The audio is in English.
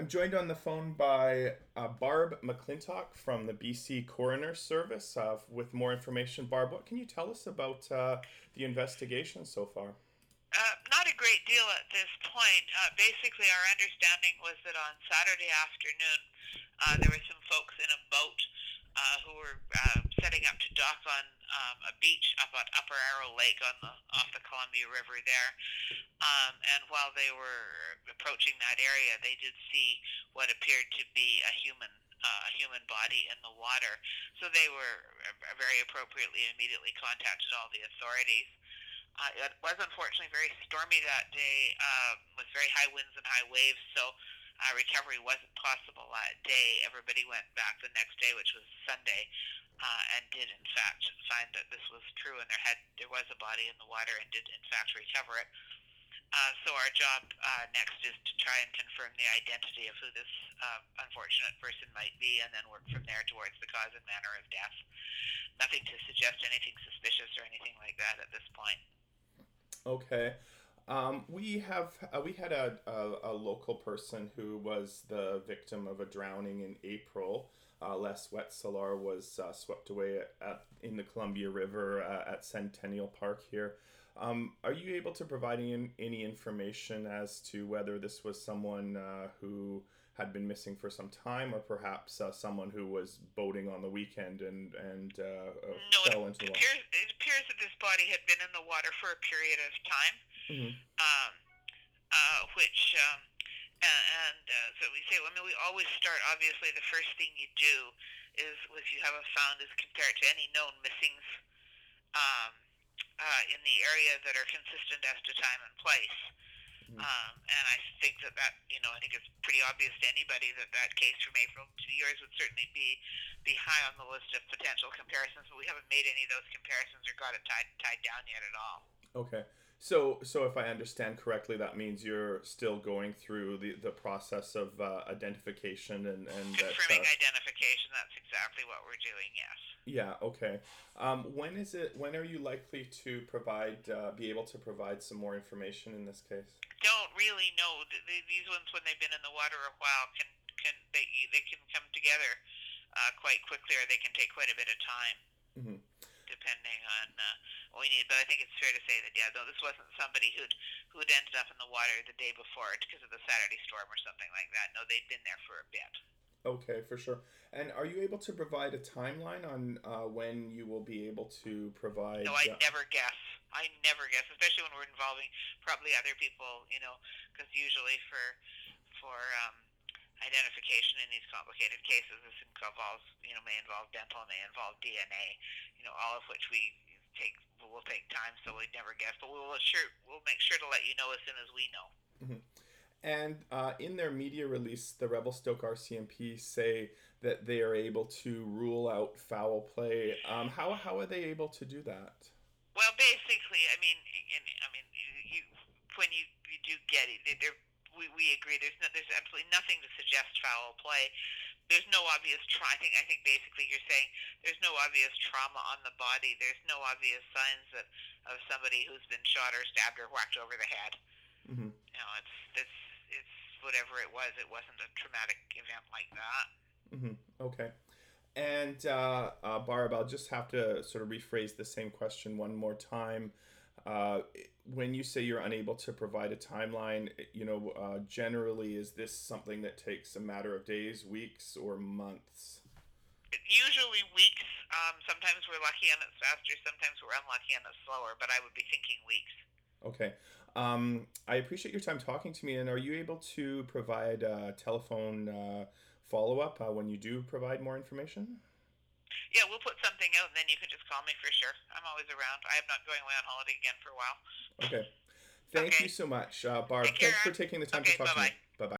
I'm joined on the phone by uh, Barb McLintock from the BC Coroner Service uh, with more information. Barb, what can you tell us about uh, the investigation so far? Uh, not a great deal at this point. Uh, basically, our understanding was that on Saturday afternoon, uh, there were some folks in a boat uh, who were uh, setting up to dock on um, a beach up at Upper Arrow Lake on the off the Columbia River there. Um, and while they were approaching that area, they did see what appeared to be a human uh, human body in the water. So they were very appropriately immediately contacted all the authorities. Uh, it was unfortunately very stormy that day uh, with very high winds and high waves, so uh, recovery wasn't possible that day. Everybody went back the next day, which was Sunday, uh, and did in fact find that this was true, and there had there was a body in the water, and did in fact recover it. Uh, so our job uh, next is to try and confirm the identity of who this uh, unfortunate person might be, and then work from there towards the cause and manner of death. Nothing to suggest anything suspicious or anything like that at this point. Okay. Um, we have uh, we had a, a, a, local person who was the victim of a drowning in April. Uh, Les Wetzelar was uh, swept away at, at, in the Columbia River uh, at Centennial Park here. Um, are you able to provide any, any information as to whether this was someone uh, who had been missing for some time, or perhaps uh, someone who was boating on the weekend and and uh, no, fell into the water? Appears, it appears that this body had been in the water for a period of time, mm-hmm. um, uh, which. Um, and uh, so we say, I mean, we always start. Obviously, the first thing you do is, if you have a found, is compare it to any known missings um, uh, in the area that are consistent as to time and place. Mm-hmm. Um, and I think that that you know I think it's pretty obvious to anybody that that case from April to yours would certainly be be high on the list of potential comparisons. But we haven't made any of those comparisons or got it tied tied down yet at all. Okay. So, so if I understand correctly, that means you're still going through the, the process of uh, identification and and confirming uh, identification. That's exactly what we're doing. Yes. Yeah. Okay. Um, when is it? When are you likely to provide, uh, be able to provide some more information in this case? Don't really know. These ones, when they've been in the water a while, can can they they can come together uh, quite quickly, or they can take quite a bit of time. Mm-hmm depending on uh, what we need. But I think it's fair to say that yeah, though this wasn't somebody who'd who'd ended up in the water the day before because of the Saturday storm or something like that. No, they'd been there for a bit. Okay, for sure. And are you able to provide a timeline on uh, when you will be able to provide? No, I uh, never guess. I never guess, especially when we're involving probably other people. You know, because usually for for um, identification in these complicated cases. This involves, you know, may involve dental, may involve DNA, you know, all of which we take will take time, so we never guess. But we will sure we'll make sure to let you know as soon as we know. Mm-hmm. And uh, in their media release, the Revelstoke RCMP say that they are able to rule out foul play. Um, how how are they able to do that? Well, basically, I mean, I mean, you, when you, you do get it, we, we agree. There's no, there's absolutely nothing to suggest foul play. There's no obvious trauma. I think I think basically you're saying there's no obvious trauma on the body. There's no obvious signs that of somebody who's been shot or stabbed or whacked over the head. Mm-hmm. You know, it's this it's whatever it was. It wasn't a traumatic event like that. Mm-hmm. Okay. And uh, uh, Barb, I'll just have to sort of rephrase the same question one more time. Uh, when you say you're unable to provide a timeline, you know, uh, generally, is this something that takes a matter of days, weeks, or months? Usually weeks. Um, sometimes we're lucky and it's faster. Sometimes we're unlucky and it's slower. But I would be thinking weeks. Okay. Um, I appreciate your time talking to me. And are you able to provide a telephone uh, follow up uh, when you do provide more information? Yeah, we'll put something out, and then you can just call me for sure. I'm always around. I am not going away on holiday again for a while. Okay. Thank okay. you so much, uh, Barb. Thanks for taking the time okay, to talk bye-bye. to me. Bye bye.